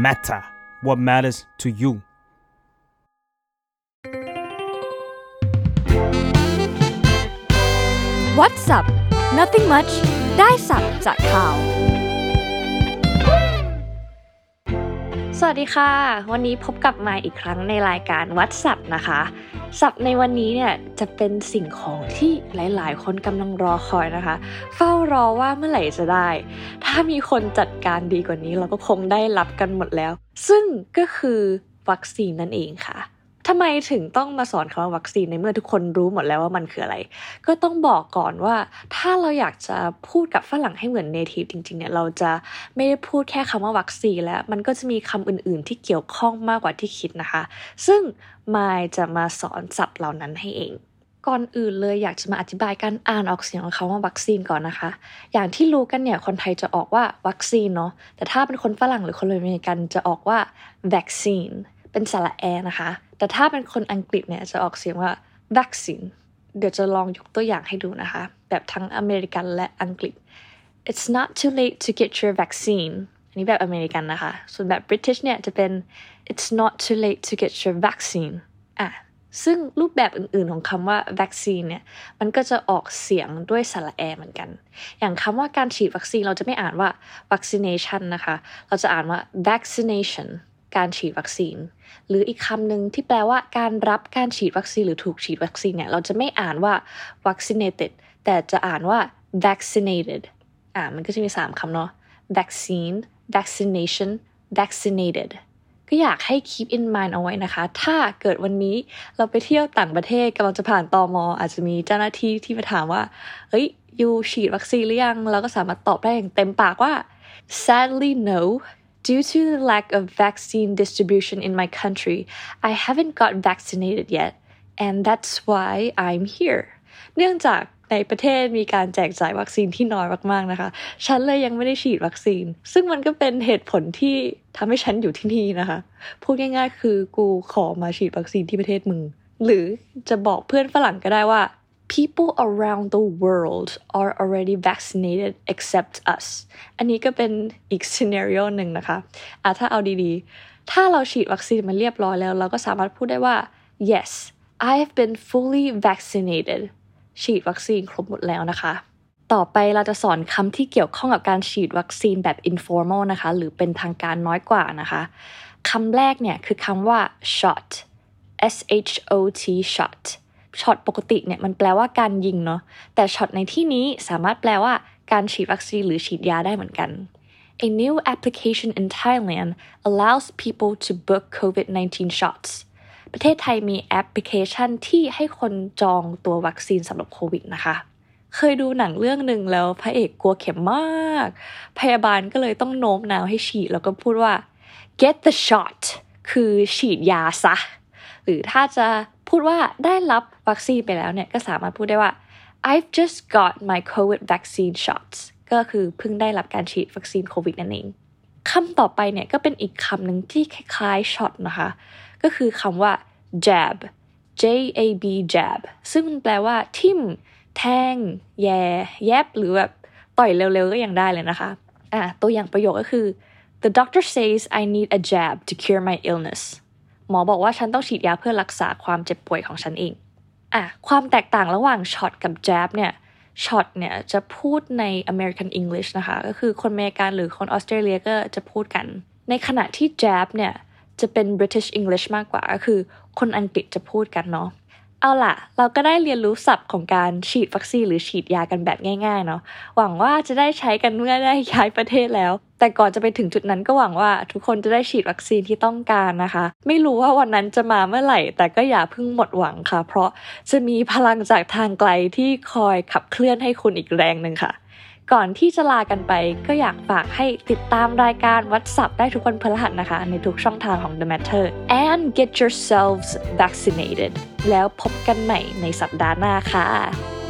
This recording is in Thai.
matter what matters to you What's up Nothing much ได้สับจากข่าว สวัสดีค่ะ วันนี้พบกับมาอีกครั้งในรายการวัดสับนะคะสับในวันนี้เนี่ยจะเป็นสิ่งของที่หลาย ๆ คนกำลังรอคอยนะคะ เฝ้ารอว่าเมื่อไหร่จะได้ ถ้ามีคนจัดการดีกว่านี้เราก็คงได้รับกันหมดแล้ว ซึ่งก็คือวัคซีนนั่นเองค่ะ ทำไมถึงต้องมาสอนคำว่าวัคซีนในเมื่อทุกคนรู้หมดแล้วว่ามันคืออะไร ก็ต้องบอกก่อนว่าถ้าเราอยากจะพูดกับฝรั่งให้เหมือนเนทีฟจริงๆเนี่ยเราจะไม่ได้พูดแค่คำว่าวัคซีนแล้ว มันก็จะมีคำอื่นๆที่เกี่ยวข้องมากกว่าที่คิดนะคะ ซึ่งมายจะมาสอนศัพท์เหล่านั้นให้เองก่อนอื่นเลยอยากจะมาอธิบายการอ่านออกเสียงของคำว่าวัคซีนก่อนนะคะ อย่างที่รู้กันเนี่ยคนไทยจะออกว่าวัคซีนเนาะ แต่ถ้าเป็นคนฝรั่งหรือคนอเมริกันจะออกว่า vaccine เป็นสระแอนะคะ แต่ถ้าเป็นคนอังกฤษเนี่ยจะออกเสียงว่า vaccine เดี๋ยวจะลองยกตัวอย่างให้ดูนะคะ แบบทั้งอเมริกันและอังกฤษ it's not too late to get your vaccine อันนี้แบบอเมริกันนะคะ ส่วนแบบ British เนี่ยจะเป็น it's not too late to get your vaccine อะซึ่งรูปแบบอื่นๆของคำว่า vaccine เนี่ย มันก็จะออกเสียงด้วยสระแอเหมือนกัน อย่างคำว่าการฉีดวัคซีนเราจะไม่อ่านว่า vaccination นะคะ เราจะอ่านว่า vaccination การฉีดวัคซีน หรืออีกคำหนึ่งที่แปลว่าการรับการฉีดวัคซีนหรือถูกฉีดวัคซีนเนี่ยเราจะไม่อ่านว่า vaccinated แต่จะอ่านว่า vaccinated อ่ามันก็จะมี 3คำเนาะ vaccine vaccination vaccinated ก็อยากให้ keep in mind เอาไว้นะคะ ถ้าเกิดวันนี้เราไปเที่ยวต่างประเทศกำลังจะผ่านตอมออาจจะมีเจ้าหน้าที่ที่มาถามว่า เฮ้ยยูฉีดวัคซีนหรือยัง เราก็สามารถตอบได้อย่างเต็มปากว่า sadly no Due to the lack of vaccine distribution in my country, I haven't got vaccinated yet, and that's why I'm here. เนื่องจากในประเทศมีการแจกจ่ายวัคซีนที่น้อยมากๆนะคะ ฉันเลยยังไม่ได้ฉีดวัคซีน ซึ่งมันก็เป็นเหตุผลที่ทำให้ฉันอยู่ที่นี่นะคะ พูดง่ายๆ คือกูขอมาฉีดวัคซีนที่ประเทศมึง หรือจะบอกเพื่อนฝรั่งก็ได้ว่า people around the world are already vaccinated except us อันนี้ก็เป็นอีก scenario หนึ่งนะคะอะถ้าเอาดีๆ ถ้าเราฉีดวัคซีนมาเรียบร้อยแล้ว เราก็สามารถพูดได้ว่า yes I have been fully vaccinated ฉีดวัคซีนครบหมดแล้วนะคะ ต่อไปเราจะสอนคำที่เกี่ยวข้องกับการฉีดวัคซีนแบบ informal นะคะ หรือเป็นทางการน้อยกว่านะคะคำแรกเนี่ยคือคำว่า shot s h o t shot ช็อตปกติเนี่ยมันแปลว่าการยิงเนาะแต่ช็อตในที่นี้สามารถแปลว่าการฉีดวัคซีนหรือฉีดยาได้เหมือนกัน A new application in Thailand allows people to book COVID-19 shots ประเทศไทยมีแอปพลิเคชันที่ให้คนจองตัววัคซีนสำหรับโควิดนะคะ เคยดูหนังเรื่องหนึ่งแล้วพระเอกกลัวเข็มมาก พยาบาลก็เลยต้องโน้มน้าวให้ฉีดแล้วก็พูดว่า get the shot คือฉีดยาซะ หรือถ้าจะพูดว่าได้รับวัคซีนไปแล้วเนี่ยก็สามารถพูดได้ว่า I've just got my COVID vaccine shots ก็คือเพิ่งได้รับการฉีดวัคซีนโควิดนั่นเองคำต่อไปเนี่ยก็เป็นอีกคำหนึ่งที่คล้ายๆช็อตนะคะ ก็คือคำว่า jab J A B jab ซึ่งมันแปลว่าทิ่ม แทง แย่แยบ หรือแบบต่อยเร็วๆ ก็ยังได้เลยนะคะ อะตัวอย่างประโยคก็คือ the doctor says I need a jab to cure my illness หมอบอกว่าฉันต้องฉีดยาเพื่อรักษาความเจ็บป่วยของฉันเองอะความแตกต่างระหว่างช็อตกับแจ๊บเนี่ยช็อตเนี่ยจะพูดใน American English นะคะ ก็คือคนอเมริกันหรือคนออสเตรเลียก็จะพูดกัน ในขณะที่แจ๊บเนี่ยจะเป็น British English มากกว่าก็คือคนอังกฤษจะพูดกันเนาะ เอาล่ะ เราก็ได้เรียนรู้ศัพท์ของการฉีดวัคซีนหรือฉีดยากันแบบง่าย ๆ เนาะหวังว่าจะได้ใช้กันเมื่อได้ย้ายประเทศแล้ว แต่ก่อนจะไปถึงจุดนั้นก็หวังว่าทุกคนจะได้ฉีดวัคซีนที่ต้องการนะคะ ไม่รู้ว่าวันนั้นจะมาเมื่อไหร่ แต่ก็อย่าเพิ่งหมดหวังค่ะ เพราะจะมีพลังจากทางไกลที่คอยขับเคลื่อนให้คุณอีกแรงหนึ่งค่ะ ก่อนที่จะลากันไปก็อยากฝากให้ติดตามรายการวัดสับได้ทุกวันพฤหัสนะคะ ในทุกช่องทางของ The Matter and get yourselves vaccinated แล้วพบกันใหม่ในสัปดาห์หน้าค่ะ